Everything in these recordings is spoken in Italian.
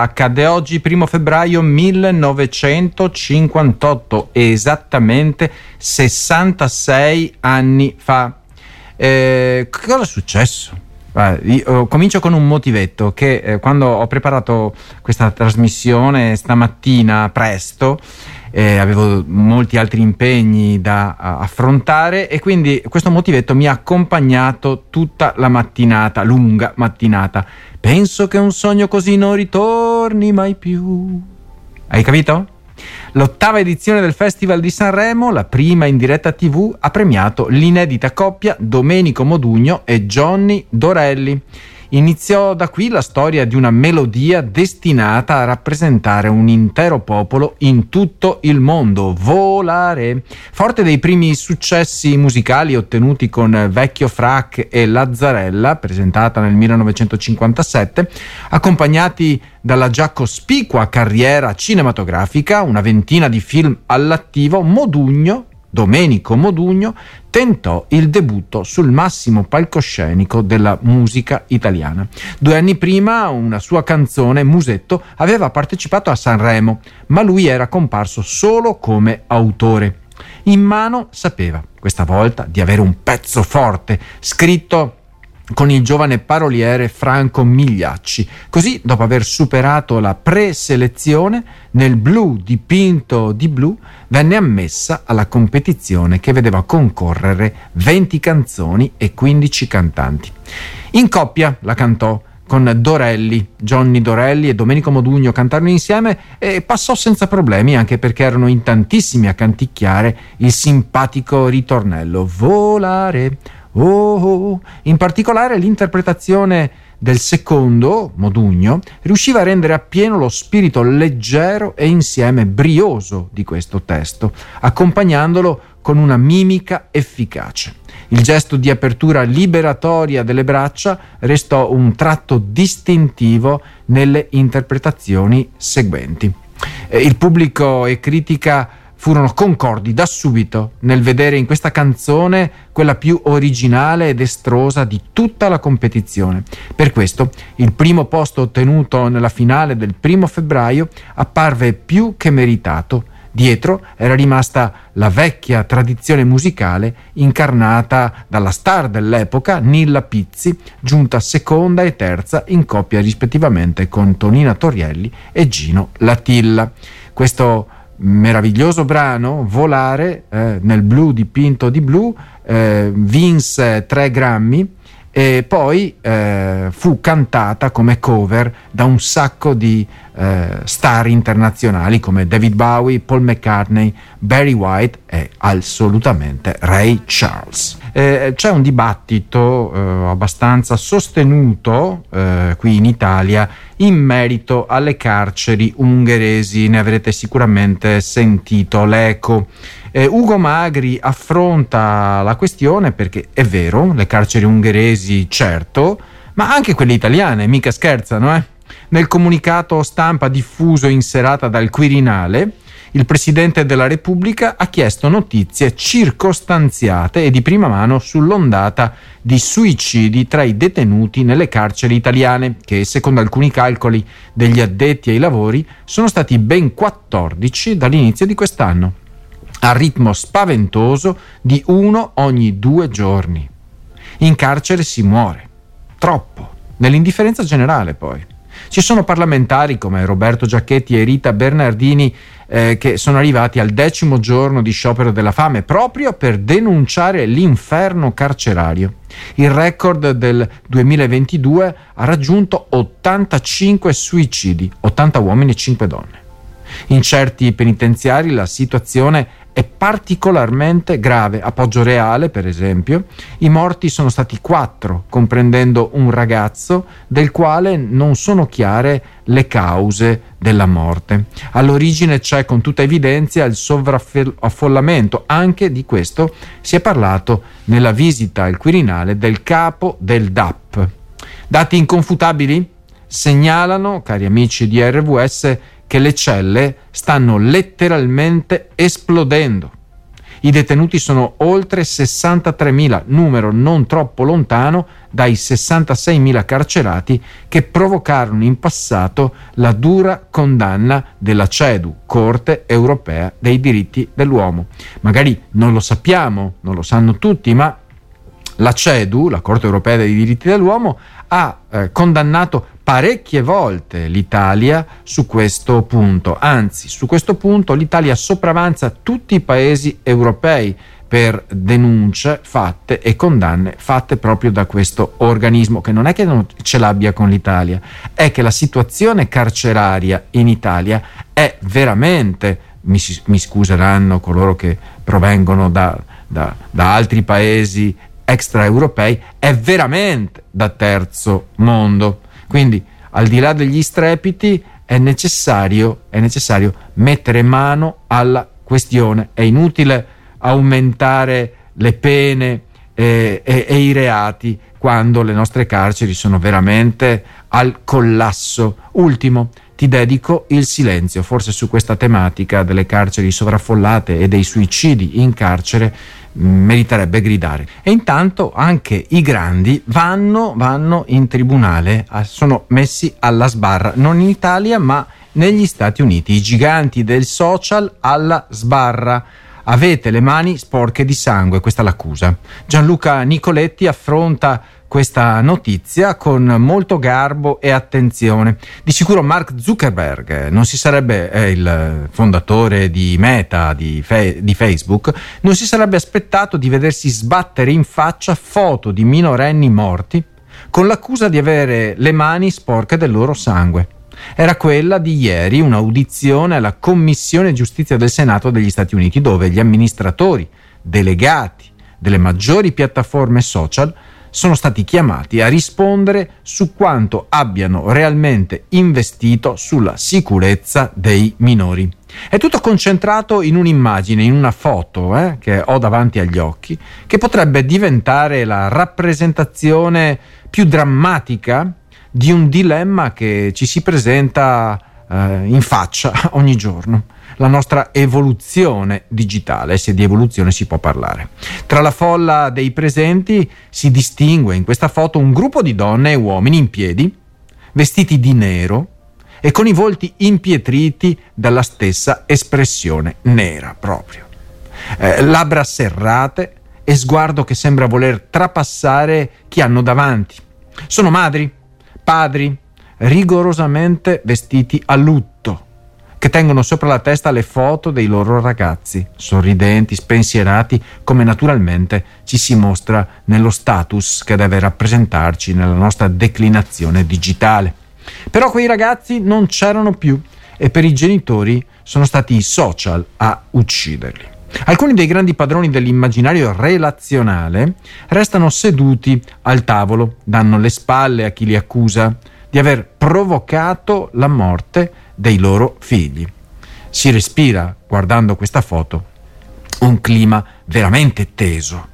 accadde oggi, primo febbraio 1958, esattamente 66 anni fa. Eh, cosa è successo? Io comincio con un motivetto che eh, quando ho preparato questa trasmissione stamattina presto eh, avevo molti altri impegni da affrontare e quindi questo motivetto mi ha accompagnato tutta la mattinata, lunga mattinata. Penso che un sogno così non ritorni mai più. Hai capito? L'ottava edizione del Festival di Sanremo, la prima in diretta TV, ha premiato l'inedita coppia Domenico Modugno e Johnny Dorelli. Iniziò da qui la storia di una melodia destinata a rappresentare un intero popolo in tutto il mondo, volare. Forte dei primi successi musicali ottenuti con Vecchio Frac e Lazzarella, presentata nel 1957, accompagnati dalla già cospicua carriera cinematografica, una ventina di film all'attivo, Modugno Domenico Modugno tentò il debutto sul massimo palcoscenico della musica italiana. Due anni prima una sua canzone, Musetto, aveva partecipato a Sanremo, ma lui era comparso solo come autore. In mano sapeva, questa volta, di avere un pezzo forte, scritto con il giovane paroliere Franco Migliacci. Così, dopo aver superato la preselezione, nel blu dipinto di blu venne ammessa alla competizione che vedeva concorrere 20 canzoni e 15 cantanti. In coppia la cantò con Dorelli, Johnny Dorelli e Domenico Modugno cantarono insieme e passò senza problemi anche perché erano in tantissimi a canticchiare il simpatico ritornello Volare Oh, oh, In particolare l'interpretazione del secondo, Modugno, riusciva a rendere appieno lo spirito leggero e insieme brioso di questo testo, accompagnandolo con una mimica efficace. Il gesto di apertura liberatoria delle braccia restò un tratto distintivo nelle interpretazioni seguenti. Eh, il pubblico e critica furono concordi da subito nel vedere in questa canzone quella più originale ed estrosa di tutta la competizione. Per questo il primo posto ottenuto nella finale del primo febbraio apparve più che meritato. Dietro era rimasta la vecchia tradizione musicale incarnata dalla star dell'epoca Nilla Pizzi, giunta seconda e terza in coppia rispettivamente con Tonina Torielli e Gino Latilla. Questo meraviglioso brano, Volare, eh, nel blu dipinto di blu, eh, vinse tre Grammy e poi eh, fu cantata come cover da un sacco di eh, star internazionali come David Bowie, Paul McCartney, Barry White e assolutamente Ray Charles. Eh, c'è un dibattito eh, abbastanza sostenuto eh, qui in Italia in merito alle carceri ungheresi, ne avrete sicuramente sentito l'eco. Eh, Ugo Magri affronta la questione perché è vero, le carceri ungheresi certo, ma anche quelle italiane, mica scherzano, eh? Nel comunicato stampa diffuso in serata dal Quirinale, il Presidente della Repubblica ha chiesto notizie circostanziate e di prima mano sull'ondata di suicidi tra i detenuti nelle carceri italiane, che secondo alcuni calcoli degli addetti ai lavori sono stati ben 14 dall'inizio di quest'anno, a ritmo spaventoso di uno ogni due giorni. In carcere si muore, troppo, nell'indifferenza generale poi. Ci sono parlamentari come Roberto Giacchetti e Rita Bernardini eh, che sono arrivati al decimo giorno di sciopero della fame proprio per denunciare l'inferno carcerario. Il record del 2022 ha raggiunto 85 suicidi, 80 uomini e 5 donne. In certi penitenziari la situazione è particolarmente grave. A Poggio Reale, per esempio, i morti sono stati quattro, comprendendo un ragazzo del quale non sono chiare le cause della morte. All'origine c'è con tutta evidenza il sovraffollamento, anche di questo si è parlato nella visita al Quirinale del capo del DAP. Dati inconfutabili segnalano, cari amici di RVS, che le celle stanno letteralmente esplodendo. I detenuti sono oltre 63.000, numero non troppo lontano dai 66.000 carcerati che provocarono in passato la dura condanna della CEDU, Corte Europea dei diritti dell'uomo. Magari non lo sappiamo, non lo sanno tutti, ma la CEDU, la Corte Europea dei diritti dell'uomo, ha eh, condannato parecchie volte l'Italia su questo punto, anzi su questo punto l'Italia sopravanza tutti i paesi europei per denunce fatte e condanne fatte proprio da questo organismo, che non è che non ce l'abbia con l'Italia, è che la situazione carceraria in Italia è veramente, mi, mi scuseranno coloro che provengono da, da, da altri paesi extraeuropei, è veramente da terzo mondo. Quindi, al di là degli strepiti, è necessario, è necessario mettere mano alla questione. È inutile aumentare le pene e, e, e, i reati quando le nostre carceri sono veramente al collasso. Ultimo, ti dedico il silenzio, forse su questa tematica delle carceri sovraffollate e dei suicidi in carcere meriterebbe gridare. E intanto anche i grandi vanno, vanno in tribunale, sono messi alla sbarra, non in Italia ma negli Stati Uniti, i giganti del social alla sbarra. Avete le mani sporche di sangue, questa è l'accusa. Gianluca Nicoletti affronta questa notizia con molto garbo e attenzione. Di sicuro Mark Zuckerberg, non si sarebbe, è il fondatore di Meta, di, fe, di Facebook, non si sarebbe aspettato di vedersi sbattere in faccia foto di minorenni morti con l'accusa di avere le mani sporche del loro sangue. Era quella di ieri un'audizione alla Commissione Giustizia del Senato degli Stati Uniti dove gli amministratori delegati delle maggiori piattaforme social sono stati chiamati a rispondere su quanto abbiano realmente investito sulla sicurezza dei minori. È tutto concentrato in un'immagine, in una foto eh, che ho davanti agli occhi, che potrebbe diventare la rappresentazione più drammatica di un dilemma che ci si presenta eh, in faccia ogni giorno la nostra evoluzione digitale, se di evoluzione si può parlare. Tra la folla dei presenti si distingue in questa foto un gruppo di donne e uomini in piedi, vestiti di nero e con i volti impietriti dalla stessa espressione nera proprio. Eh, labbra serrate e sguardo che sembra voler trapassare chi hanno davanti. Sono madri, padri, rigorosamente vestiti a lutto che tengono sopra la testa le foto dei loro ragazzi, sorridenti, spensierati, come naturalmente ci si mostra nello status che deve rappresentarci nella nostra declinazione digitale. Però quei ragazzi non c'erano più e per i genitori sono stati i social a ucciderli. Alcuni dei grandi padroni dell'immaginario relazionale restano seduti al tavolo, danno le spalle a chi li accusa di aver provocato la morte dei loro figli. Si respira, guardando questa foto, un clima veramente teso.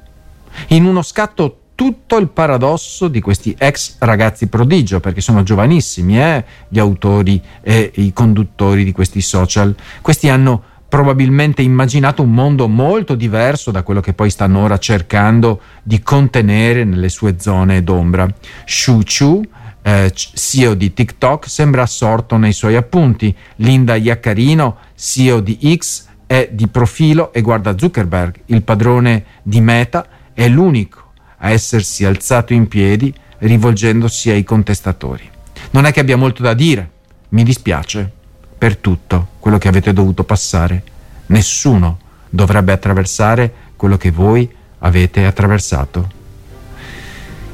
In uno scatto tutto il paradosso di questi ex ragazzi prodigio, perché sono giovanissimi eh, gli autori e i conduttori di questi social. Questi hanno probabilmente immaginato un mondo molto diverso da quello che poi stanno ora cercando di contenere nelle sue zone d'ombra. Shu Chu eh, CEO di TikTok, sembra assorto nei suoi appunti. Linda Iaccarino, CEO di X, è di profilo e guarda Zuckerberg, il padrone di Meta, è l'unico a essersi alzato in piedi rivolgendosi ai contestatori. Non è che abbia molto da dire, mi dispiace per tutto quello che avete dovuto passare. Nessuno dovrebbe attraversare quello che voi avete attraversato.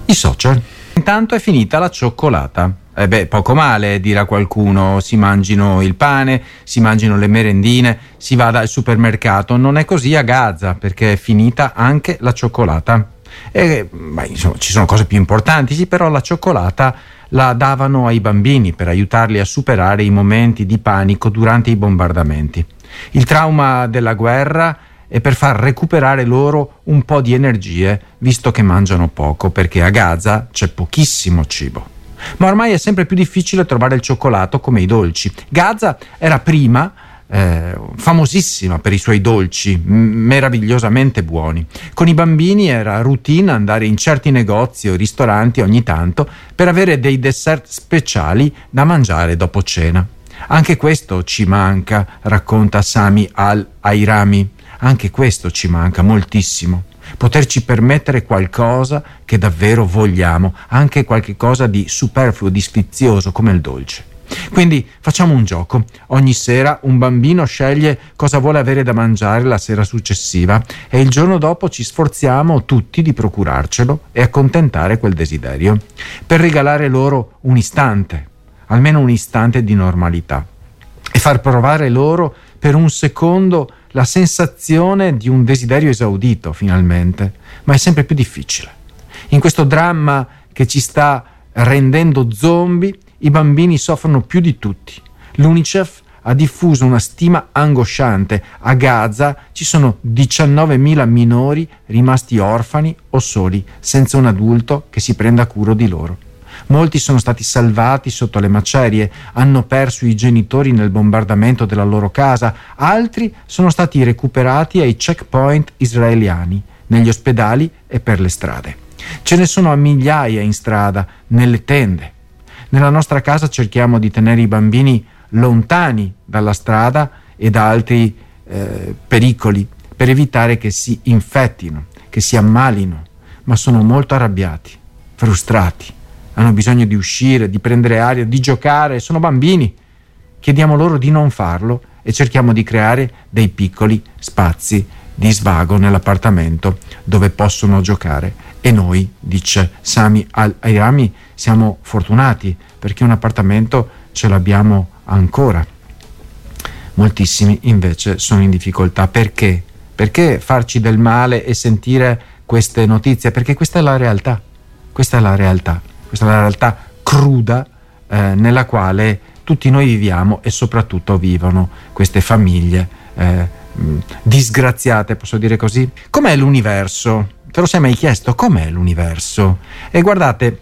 I social. Intanto è finita la cioccolata. Eh beh, poco male, dirà qualcuno, si mangino il pane, si mangino le merendine, si vada al supermercato. Non è così a Gaza, perché è finita anche la cioccolata. E, beh, insomma, ci sono cose più importanti, sì, però la cioccolata la davano ai bambini per aiutarli a superare i momenti di panico durante i bombardamenti. Il trauma della guerra e per far recuperare loro un po' di energie, visto che mangiano poco, perché a Gaza c'è pochissimo cibo. Ma ormai è sempre più difficile trovare il cioccolato come i dolci. Gaza era prima eh, famosissima per i suoi dolci, meravigliosamente buoni. Con i bambini era routine andare in certi negozi o ristoranti ogni tanto per avere dei dessert speciali da mangiare dopo cena. Anche questo ci manca, racconta Sami al-Airami. Anche questo ci manca moltissimo. Poterci permettere qualcosa che davvero vogliamo, anche qualcosa di superfluo, di sfizioso come il dolce. Quindi facciamo un gioco. Ogni sera un bambino sceglie cosa vuole avere da mangiare la sera successiva e il giorno dopo ci sforziamo tutti di procurarcelo e accontentare quel desiderio, per regalare loro un istante, almeno un istante di normalità e far provare loro per un secondo la sensazione di un desiderio esaudito finalmente, ma è sempre più difficile. In questo dramma che ci sta rendendo zombie, i bambini soffrono più di tutti. L'UNICEF ha diffuso una stima angosciante. A Gaza ci sono 19.000 minori rimasti orfani o soli, senza un adulto che si prenda cura di loro. Molti sono stati salvati sotto le macerie, hanno perso i genitori nel bombardamento della loro casa, altri sono stati recuperati ai checkpoint israeliani, negli ospedali e per le strade. Ce ne sono a migliaia in strada, nelle tende. Nella nostra casa cerchiamo di tenere i bambini lontani dalla strada e da altri eh, pericoli per evitare che si infettino, che si ammalino, ma sono molto arrabbiati, frustrati, hanno bisogno di uscire, di prendere aria, di giocare, sono bambini. Chiediamo loro di non farlo e cerchiamo di creare dei piccoli spazi di svago nell'appartamento dove possono giocare. E noi, dice Sami Al-Airami, siamo fortunati perché un appartamento ce l'abbiamo ancora. Moltissimi invece sono in difficoltà. Perché? Perché farci del male e sentire queste notizie? Perché questa è la realtà. Questa è la realtà. Questa è la realtà cruda eh, nella quale tutti noi viviamo e soprattutto vivono queste famiglie eh, disgraziate, posso dire così. Com'è l'universo? Te lo sei mai chiesto? Com'è l'universo? E guardate,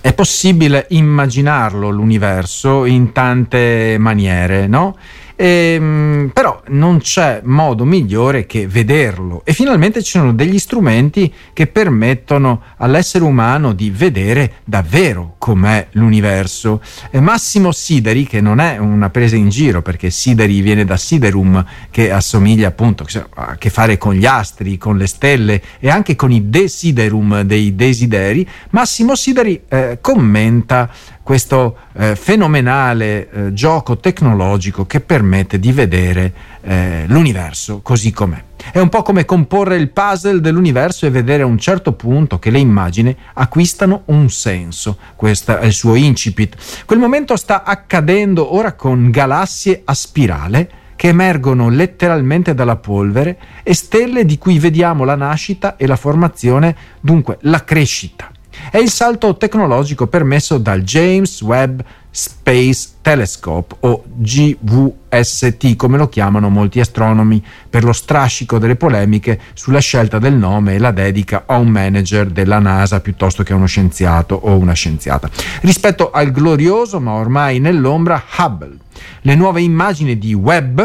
è possibile immaginarlo l'universo in tante maniere, no? Ehm, però non c'è modo migliore che vederlo e finalmente ci sono degli strumenti che permettono all'essere umano di vedere davvero com'è l'universo. E Massimo Sideri, che non è una presa in giro perché Sideri viene da Siderum, che assomiglia appunto a che fare con gli astri, con le stelle e anche con i desiderum dei desideri, Massimo Sideri eh, commenta questo eh, fenomenale eh, gioco tecnologico che permette di vedere eh, l'universo così com'è. È un po' come comporre il puzzle dell'universo e vedere a un certo punto che le immagini acquistano un senso. Questo è il suo incipit. Quel momento sta accadendo ora con galassie a spirale che emergono letteralmente dalla polvere e stelle di cui vediamo la nascita e la formazione, dunque la crescita è il salto tecnologico permesso dal James Webb Space Telescope o GVST come lo chiamano molti astronomi per lo strascico delle polemiche sulla scelta del nome e la dedica a un manager della NASA piuttosto che a uno scienziato o una scienziata. Rispetto al glorioso ma ormai nell'ombra Hubble, le nuove immagini di Webb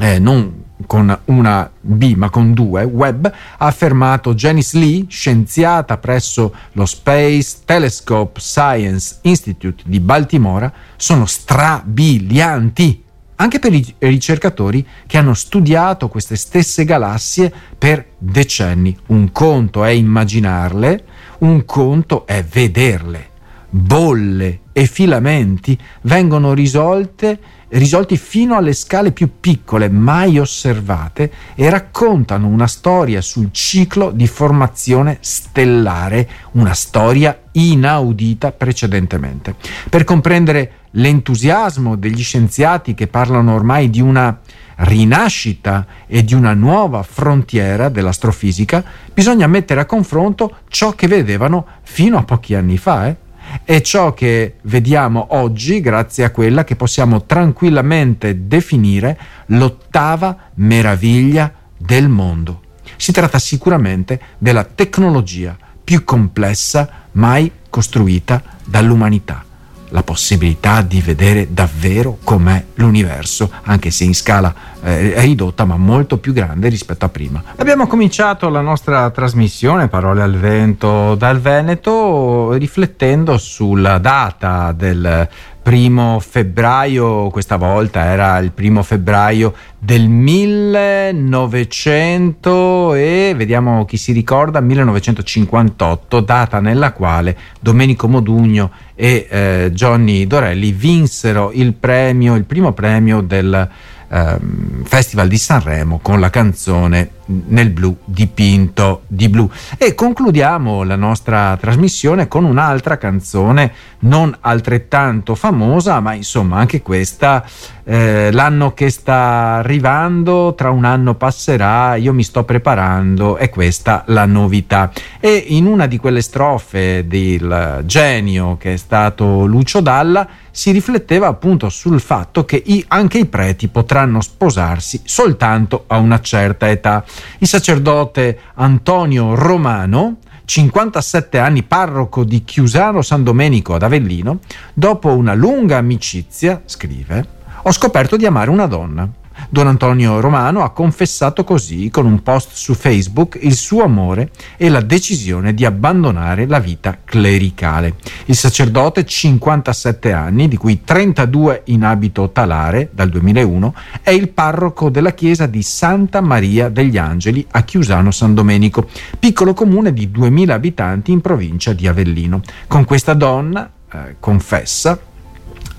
eh, non con una B ma con due, Webb, ha affermato Janice Lee, scienziata presso lo Space Telescope Science Institute di Baltimora, sono strabilianti anche per i ricercatori che hanno studiato queste stesse galassie per decenni. Un conto è immaginarle, un conto è vederle. Bolle e filamenti vengono risolte risolti fino alle scale più piccole mai osservate e raccontano una storia sul ciclo di formazione stellare, una storia inaudita precedentemente. Per comprendere l'entusiasmo degli scienziati che parlano ormai di una rinascita e di una nuova frontiera dell'astrofisica, bisogna mettere a confronto ciò che vedevano fino a pochi anni fa. Eh? È ciò che vediamo oggi grazie a quella che possiamo tranquillamente definire l'ottava meraviglia del mondo. Si tratta sicuramente della tecnologia più complessa mai costruita dall'umanità. La possibilità di vedere davvero com'è l'universo, anche se in scala eh, ridotta ma molto più grande rispetto a prima. Abbiamo cominciato la nostra trasmissione Parole al vento dal Veneto riflettendo sulla data del primo febbraio, questa volta era il primo febbraio del 1900 e vediamo chi si ricorda, 1958, data nella quale Domenico Modugno e eh, Johnny Dorelli vinsero il premio, il primo premio del ehm, Festival di Sanremo con la canzone Nel blu dipinto di blu. E concludiamo la nostra trasmissione con un'altra canzone non altrettanto famosa, ma insomma anche questa eh, l'anno che sta arrivando, tra un anno passerà, io mi sto preparando, è questa la novità. E in una di quelle strofe del genio che è stato Lucio Dalla si rifletteva appunto sul fatto che i, anche i preti potranno sposarsi soltanto a una certa età. Il sacerdote Antonio Romano, 57 anni parroco di Chiusano San Domenico ad Avellino, dopo una lunga amicizia, scrive, ho scoperto di amare una donna. Don Antonio Romano ha confessato così, con un post su Facebook, il suo amore e la decisione di abbandonare la vita clericale. Il sacerdote, 57 anni, di cui 32 in abito talare dal 2001, è il parroco della chiesa di Santa Maria degli Angeli a Chiusano San Domenico, piccolo comune di 2000 abitanti in provincia di Avellino. Con questa donna, eh, confessa,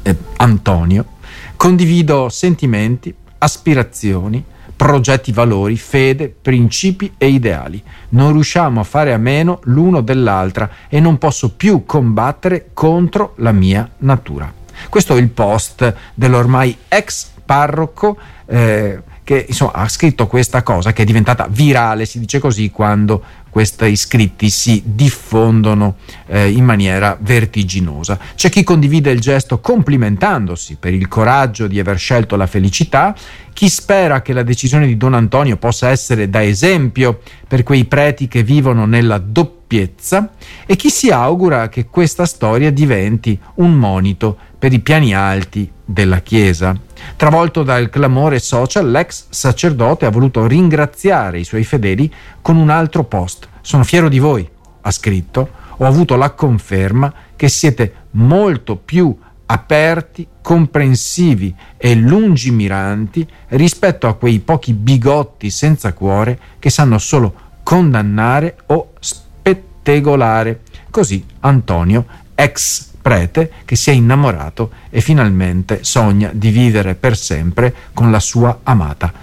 eh, Antonio, condivido sentimenti, aspirazioni, progetti, valori, fede, principi e ideali. Non riusciamo a fare a meno l'uno dell'altra e non posso più combattere contro la mia natura. Questo è il post dell'ormai ex parroco eh, che insomma, ha scritto questa cosa che è diventata virale, si dice così, quando questi scritti si diffondono eh, in maniera vertiginosa. C'è chi condivide il gesto complimentandosi per il coraggio di aver scelto la felicità, chi spera che la decisione di Don Antonio possa essere da esempio per quei preti che vivono nella doppiezza e chi si augura che questa storia diventi un monito per i piani alti della Chiesa. Travolto dal clamore social, l'ex sacerdote ha voluto ringraziare i suoi fedeli con un altro post. Sono fiero di voi, ha scritto, ho avuto la conferma che siete molto più aperti, comprensivi e lungimiranti rispetto a quei pochi bigotti senza cuore che sanno solo condannare o spettegolare. Così Antonio, ex prete che si è innamorato e finalmente sogna di vivere per sempre con la sua amata